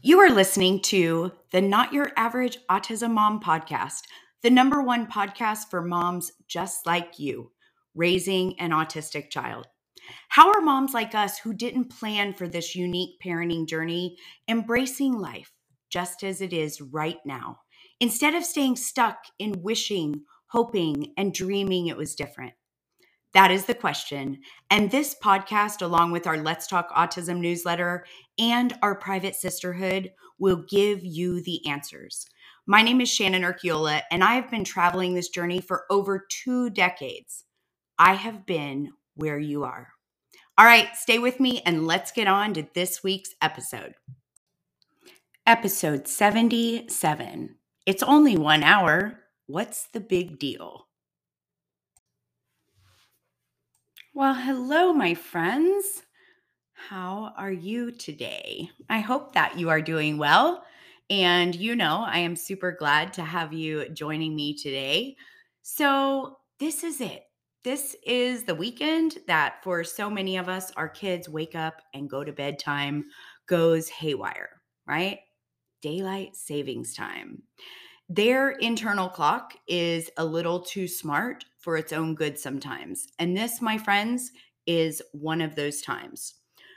You are listening to the Not Your Average Autism Mom podcast, the number one podcast for moms just like you, raising an autistic child. How are moms like us who didn't plan for this unique parenting journey embracing life just as it is right now, instead of staying stuck in wishing, hoping, and dreaming it was different? That is the question. And this podcast, along with our Let's Talk Autism newsletter and our private sisterhood, will give you the answers. My name is Shannon Urquiola, and I have been traveling this journey for over two decades. I have been where you are. All right, stay with me and let's get on to this week's episode. Episode 77. It's only one hour. What's the big deal? Well, hello, my friends. How are you today? I hope that you are doing well. And you know, I am super glad to have you joining me today. So, this is it. This is the weekend that for so many of us, our kids wake up and go to bedtime goes haywire, right? Daylight savings time. Their internal clock is a little too smart for its own good sometimes. And this, my friends, is one of those times.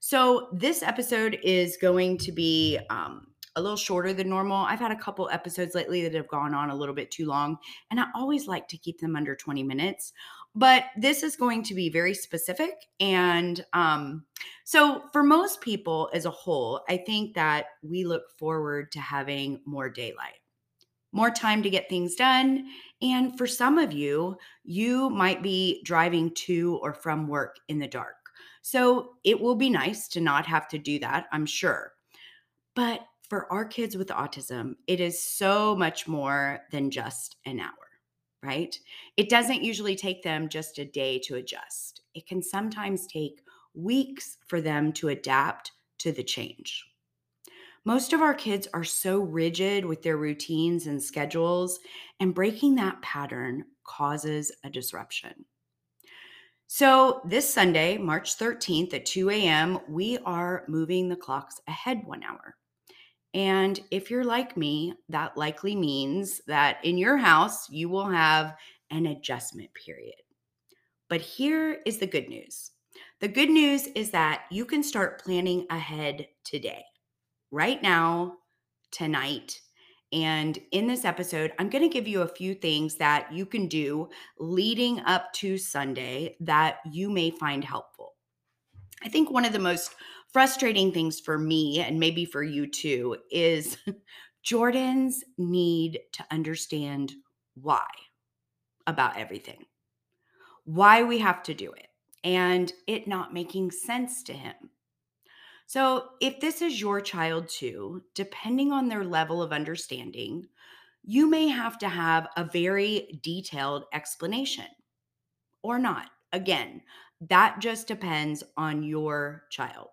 So, this episode is going to be um, a little shorter than normal. I've had a couple episodes lately that have gone on a little bit too long, and I always like to keep them under 20 minutes. But this is going to be very specific. And um, so, for most people as a whole, I think that we look forward to having more daylight more time to get things done. And for some of you, you might be driving to or from work in the dark. So it will be nice to not have to do that, I'm sure. But for our kids with autism, it is so much more than just an hour, right? It doesn't usually take them just a day to adjust, it can sometimes take weeks for them to adapt to the change. Most of our kids are so rigid with their routines and schedules, and breaking that pattern causes a disruption. So, this Sunday, March 13th at 2 a.m., we are moving the clocks ahead one hour. And if you're like me, that likely means that in your house, you will have an adjustment period. But here is the good news the good news is that you can start planning ahead today right now, tonight. And in this episode, I'm going to give you a few things that you can do leading up to Sunday that you may find helpful. I think one of the most frustrating things for me, and maybe for you too, is Jordans need to understand why about everything, why we have to do it, and it not making sense to him. So, if this is your child too, depending on their level of understanding, you may have to have a very detailed explanation or not. Again, that just depends on your child.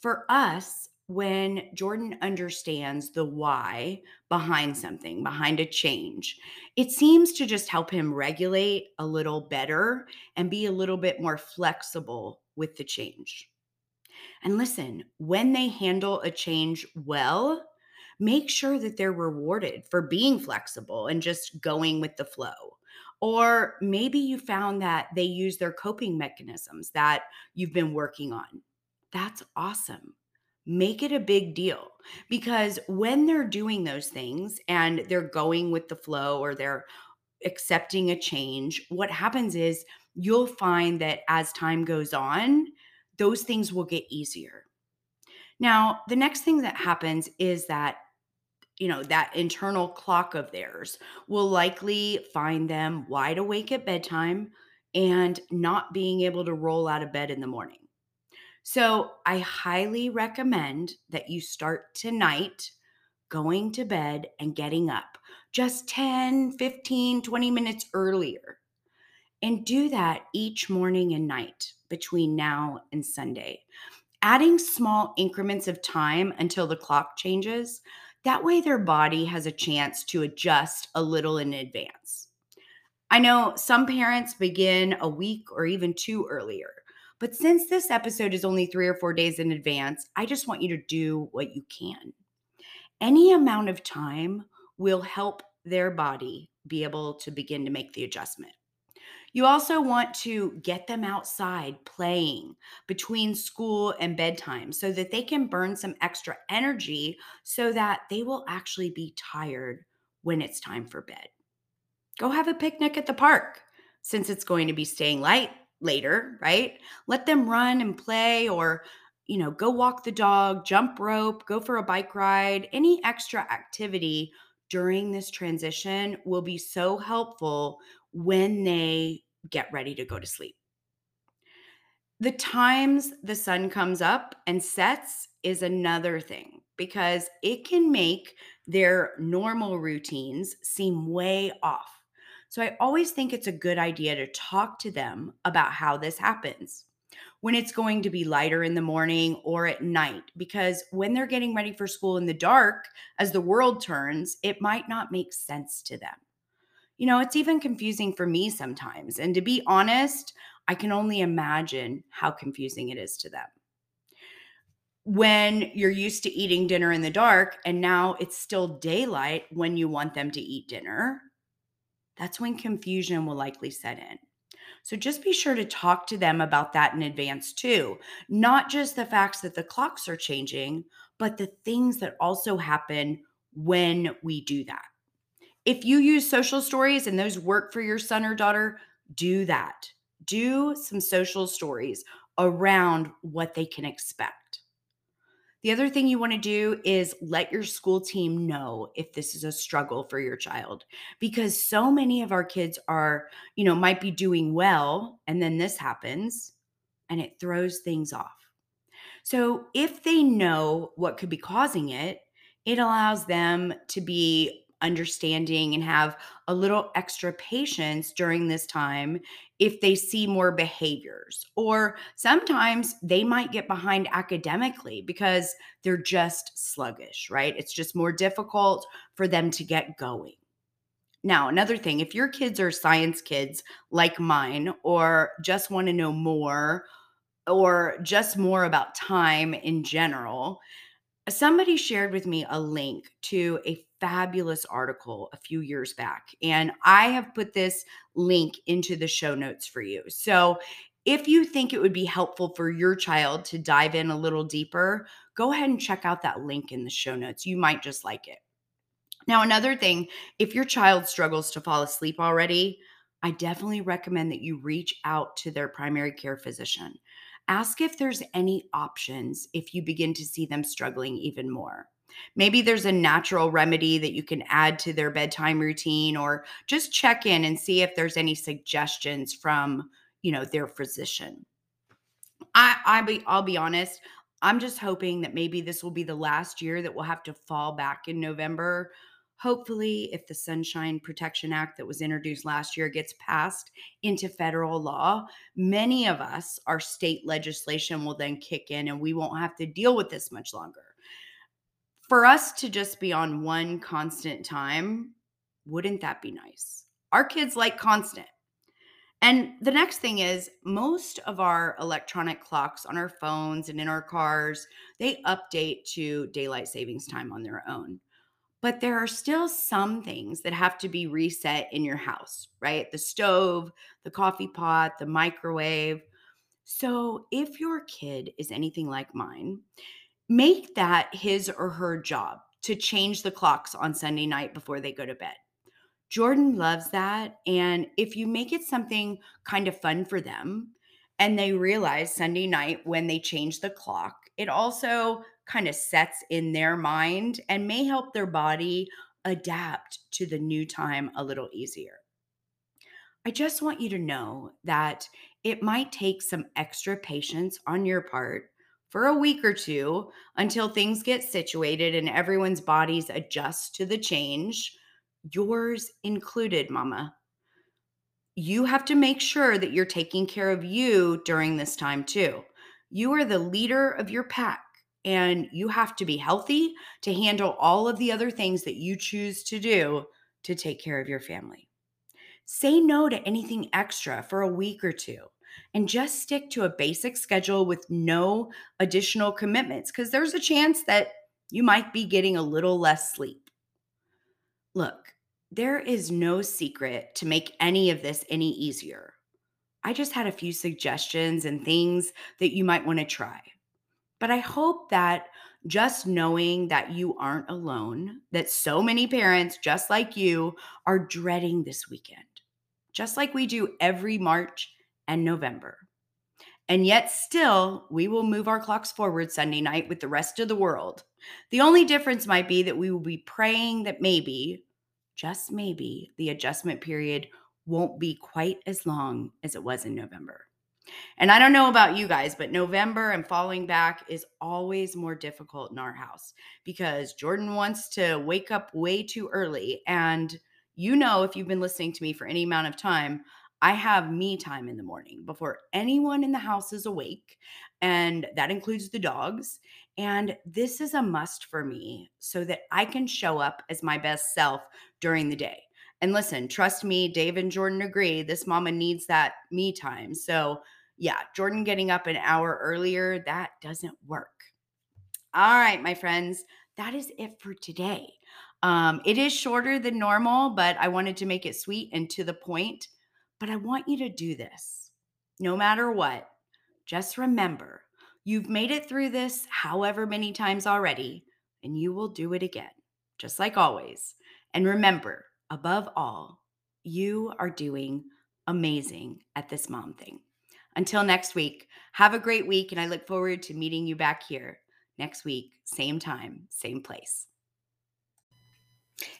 For us, when Jordan understands the why behind something, behind a change, it seems to just help him regulate a little better and be a little bit more flexible with the change. And listen, when they handle a change well, make sure that they're rewarded for being flexible and just going with the flow. Or maybe you found that they use their coping mechanisms that you've been working on. That's awesome. Make it a big deal because when they're doing those things and they're going with the flow or they're accepting a change, what happens is you'll find that as time goes on, those things will get easier. Now, the next thing that happens is that you know, that internal clock of theirs will likely find them wide awake at bedtime and not being able to roll out of bed in the morning. So, I highly recommend that you start tonight going to bed and getting up just 10, 15, 20 minutes earlier. And do that each morning and night between now and Sunday. Adding small increments of time until the clock changes, that way their body has a chance to adjust a little in advance. I know some parents begin a week or even two earlier, but since this episode is only three or four days in advance, I just want you to do what you can. Any amount of time will help their body be able to begin to make the adjustment. You also want to get them outside playing between school and bedtime so that they can burn some extra energy so that they will actually be tired when it's time for bed. Go have a picnic at the park since it's going to be staying light later, right? Let them run and play or you know, go walk the dog, jump rope, go for a bike ride, any extra activity during this transition will be so helpful when they get ready to go to sleep. The times the sun comes up and sets is another thing because it can make their normal routines seem way off. So I always think it's a good idea to talk to them about how this happens when it's going to be lighter in the morning or at night because when they're getting ready for school in the dark as the world turns it might not make sense to them you know it's even confusing for me sometimes and to be honest i can only imagine how confusing it is to them when you're used to eating dinner in the dark and now it's still daylight when you want them to eat dinner that's when confusion will likely set in so just be sure to talk to them about that in advance too. Not just the facts that the clocks are changing, but the things that also happen when we do that. If you use social stories and those work for your son or daughter, do that. Do some social stories around what they can expect. The other thing you want to do is let your school team know if this is a struggle for your child because so many of our kids are, you know, might be doing well and then this happens and it throws things off. So if they know what could be causing it, it allows them to be understanding and have a little extra patience during this time if they see more behaviors. Or sometimes they might get behind academically because they're just sluggish, right? It's just more difficult for them to get going. Now, another thing, if your kids are science kids like mine, or just want to know more, or just more about time in general, somebody shared with me a link to a fabulous article a few years back. And I have put this link into the show notes for you. So if you think it would be helpful for your child to dive in a little deeper, go ahead and check out that link in the show notes. You might just like it. Now, another thing, if your child struggles to fall asleep already, I definitely recommend that you reach out to their primary care physician. Ask if there's any options if you begin to see them struggling even more. Maybe there's a natural remedy that you can add to their bedtime routine or just check in and see if there's any suggestions from, you know, their physician. I I be I'll be honest, I'm just hoping that maybe this will be the last year that we'll have to fall back in November Hopefully, if the Sunshine Protection Act that was introduced last year gets passed into federal law, many of us, our state legislation will then kick in and we won't have to deal with this much longer. For us to just be on one constant time, wouldn't that be nice? Our kids like constant. And the next thing is most of our electronic clocks on our phones and in our cars, they update to daylight savings time on their own but there are still some things that have to be reset in your house, right? The stove, the coffee pot, the microwave. So if your kid is anything like mine, make that his or her job to change the clocks on Sunday night before they go to bed. Jordan loves that. And if you make it something kind of fun for them and they realize Sunday night when they change the clock, it also kind of sets in their mind and may help their body adapt to the new time a little easier. I just want you to know that it might take some extra patience on your part for a week or two until things get situated and everyone's bodies adjust to the change, yours included, mama. You have to make sure that you're taking care of you during this time too. You are the leader of your pack and you have to be healthy to handle all of the other things that you choose to do to take care of your family. Say no to anything extra for a week or two and just stick to a basic schedule with no additional commitments because there's a chance that You might be getting a little less sleep. Look, there is no secret to make any of this any easier. I just had a few suggestions and things that you might want to try. But I hope that just knowing that you aren't alone, that so many parents just like you are dreading this weekend, just like we do every March and November. And yet, still, we will move our clocks forward Sunday night with the rest of the world. The only difference might be that we will be praying that maybe, just maybe, the adjustment period won't be quite as long as it was in November. And I don't know about you guys, but November and falling back is always more difficult in our house because Jordan wants to wake up way too early. And you know, if you've been listening to me for any amount of time, I have me time in the morning before anyone in the house is awake. And that includes the dogs. And this is a must for me so that I can show up as my best self during the day. And listen, trust me, Dave and Jordan agree. This mama needs that me time. So, yeah, Jordan getting up an hour earlier, that doesn't work. All right, my friends, that is it for today. Um, it is shorter than normal, but I wanted to make it sweet and to the point. But I want you to do this no matter what. Just remember, you've made it through this however many times already, and you will do it again, just like always. And remember, above all, you are doing amazing at this mom thing. Until next week, have a great week, and I look forward to meeting you back here next week, same time, same place.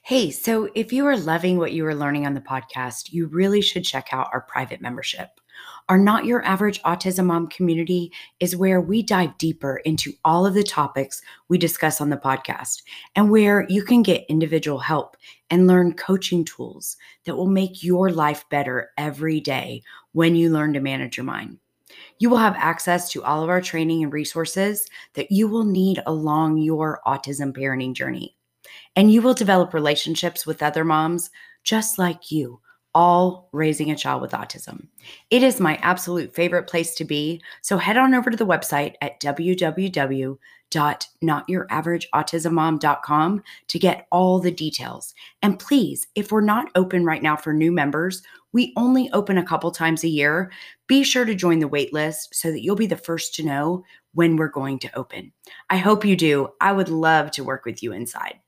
Hey, so if you are loving what you are learning on the podcast, you really should check out our private membership. Our Not Your Average Autism Mom community is where we dive deeper into all of the topics we discuss on the podcast and where you can get individual help and learn coaching tools that will make your life better every day when you learn to manage your mind. You will have access to all of our training and resources that you will need along your autism parenting journey. And you will develop relationships with other moms just like you all raising a child with autism. It is my absolute favorite place to be. So head on over to the website at www.notyouraverage.autismmom.com to get all the details. And please, if we're not open right now for new members, we only open a couple times a year. Be sure to join the waitlist so that you'll be the first to know when we're going to open. I hope you do. I would love to work with you inside.